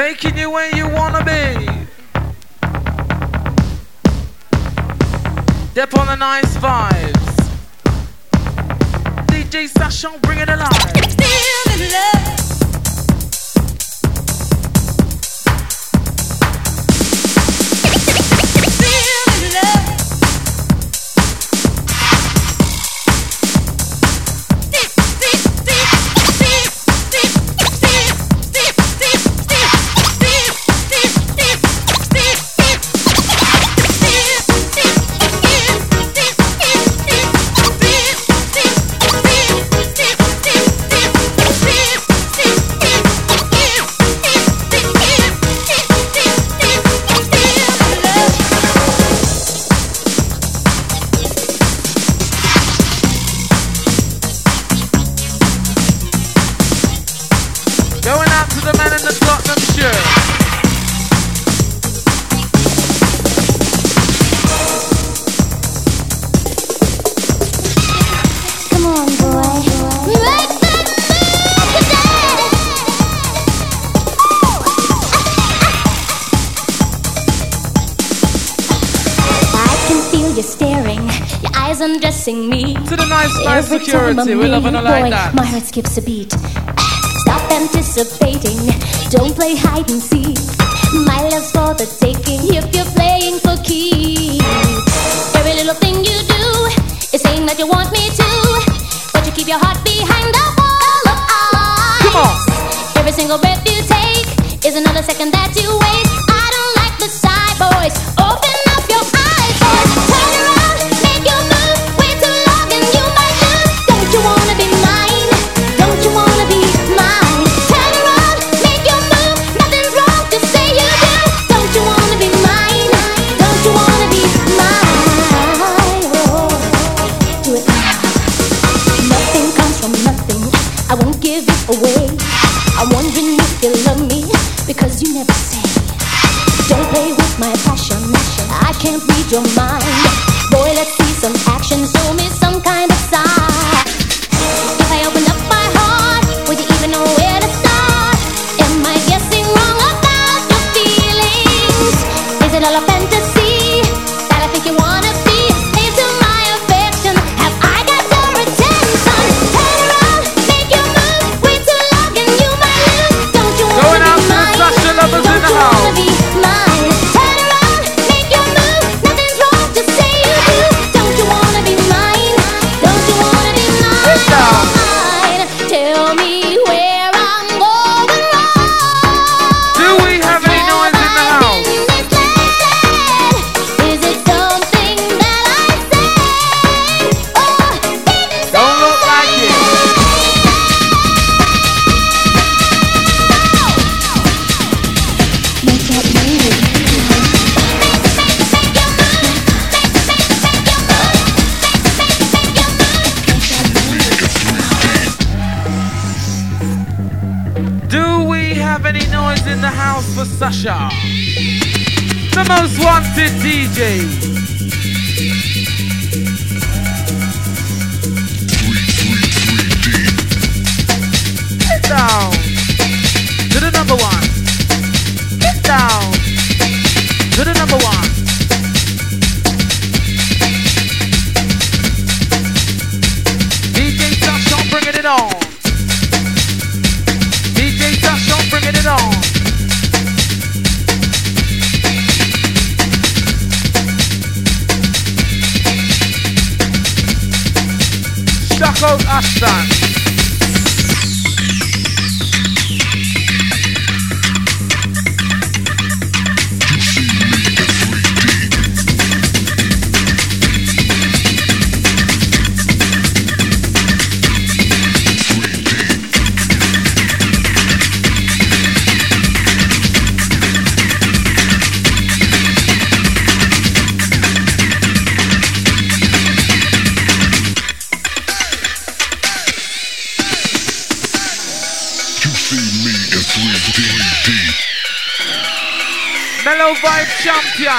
taking you where you wanna be. Step on the nice vibes. DJ Sashon, bring it alive. Still in love. words, I'm a we're boy. My heart skips a beat. Stop anticipating. Don't play hide and seek. My love's for the taking if you're playing for keeps. Every little thing you do is saying that you want me to, but you keep your heart behind the wall of eyes. Come on. Every single breath you take is another second that you waste. la la have any noise in the house for Sasha? The most wanted DJ. Three, three, three, Get down. Ashton. Mellow Vibe Champion.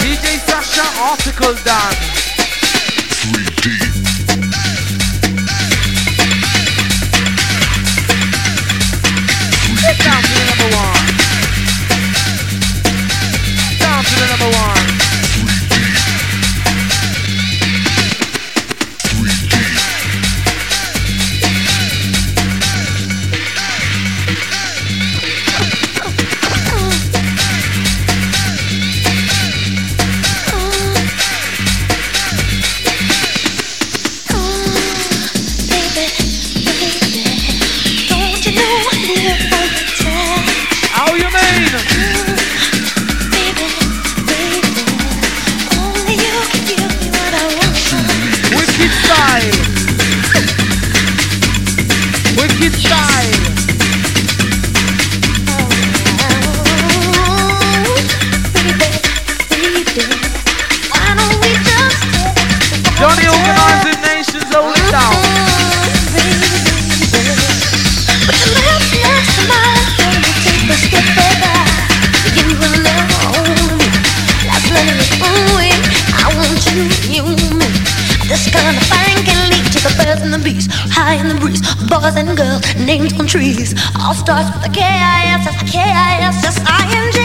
DJ Sasha Article Dan. Trees. All starts with a K-I-S-S, K-I-S-S-I-N-G.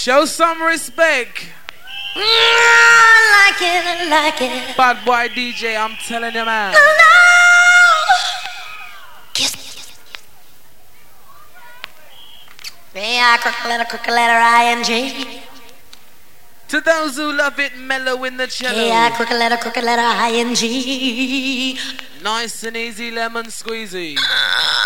Show some respect. I like it, I like it. Bad boy DJ, I'm telling you, man. No. Kiss me. I crooked letter, crooked letter, I-N-G. To those who love it, mellow in the cello. Yeah, crooked letter, crooked letter, I-N-G. Nice and easy lemon squeezy. Ah.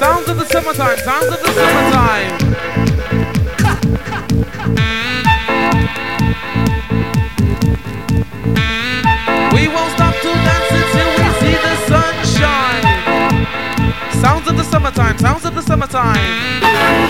Sounds of the summertime, sounds of the summertime. We won't stop to dance until we see the sunshine. Sounds of the summertime, sounds of the summertime.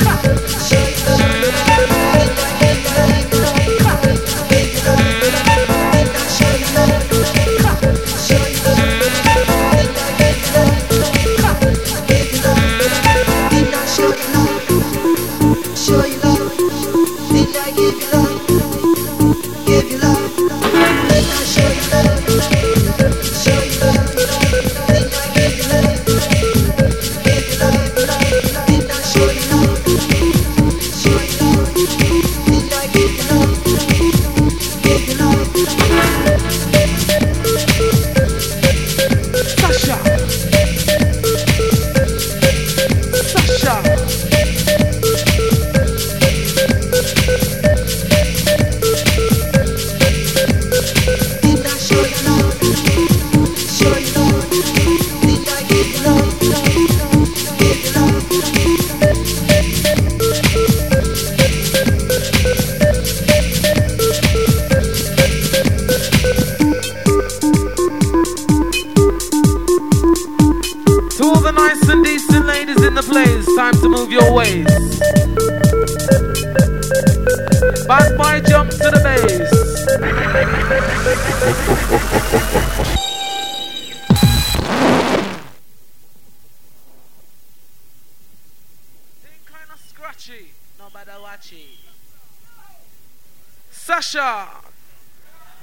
Sasha,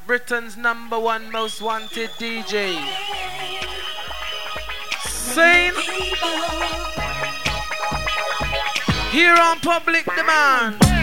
Britain's number one most wanted DJ. Same. here on public demand.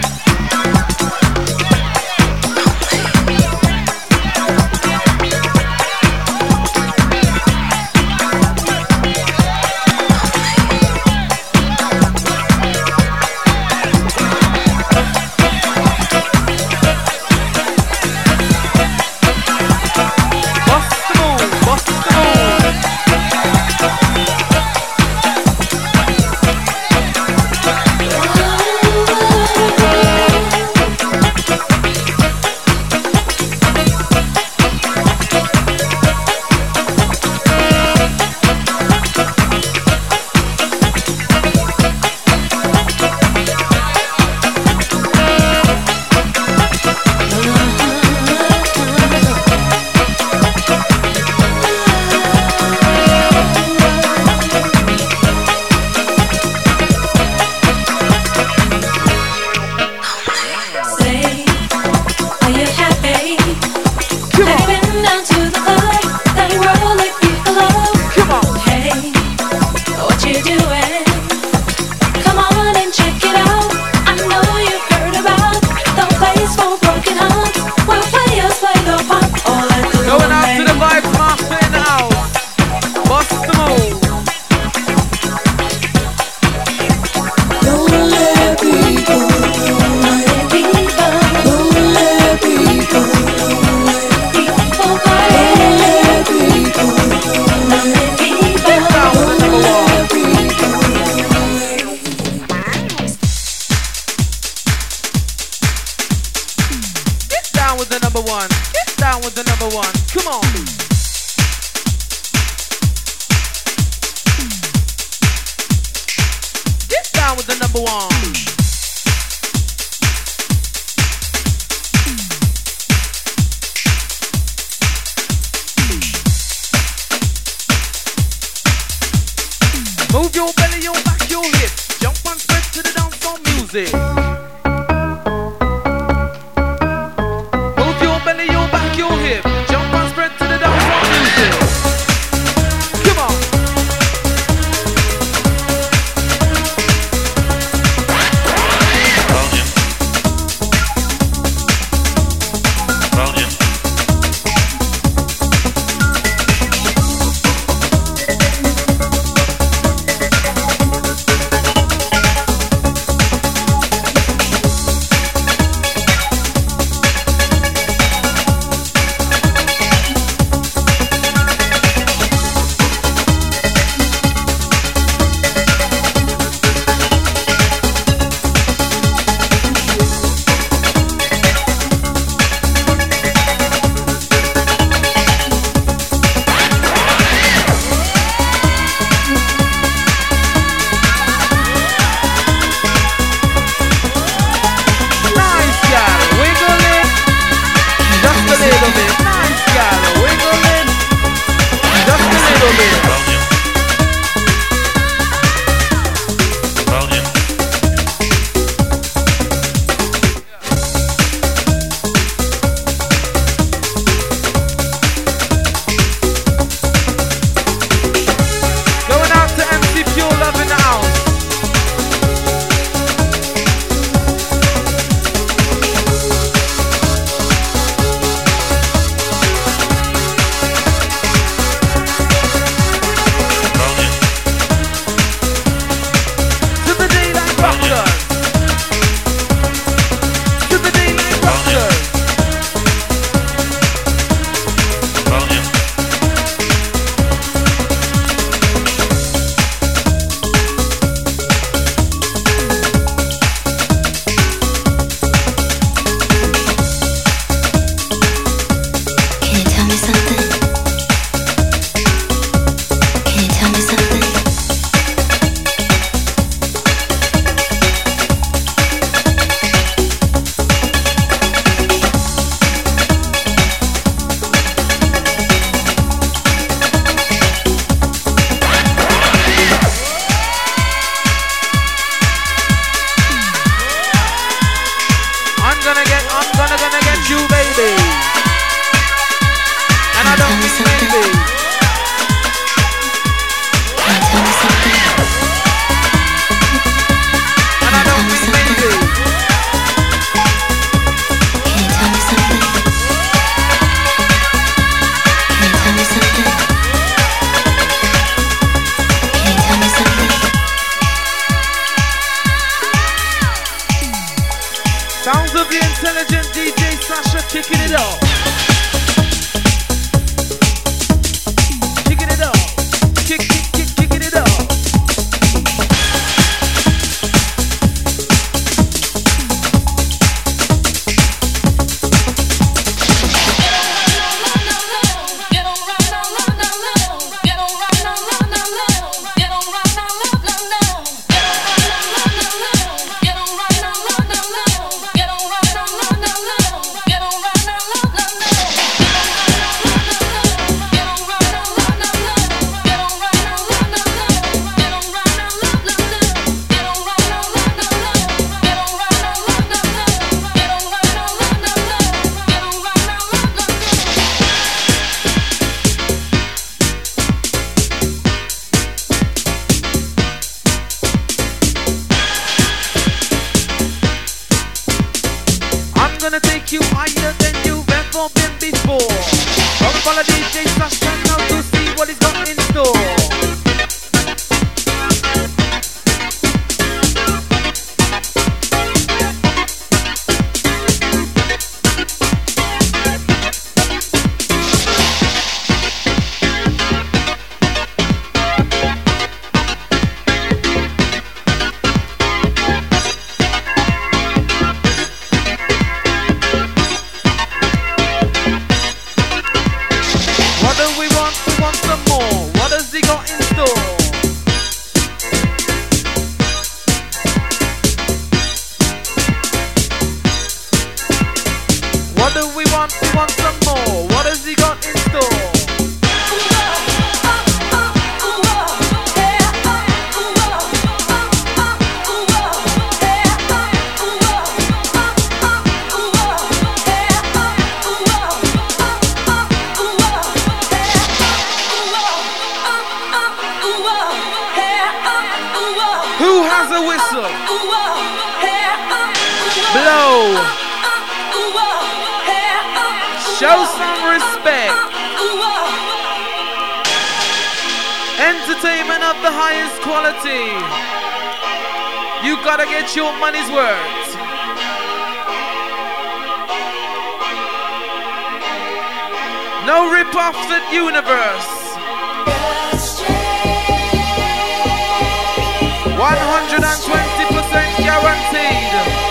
Sounds of the intelligent DJ Sasha kicking it off. of the highest quality. You gotta get your money's worth. No rip off the universe. 120% guaranteed.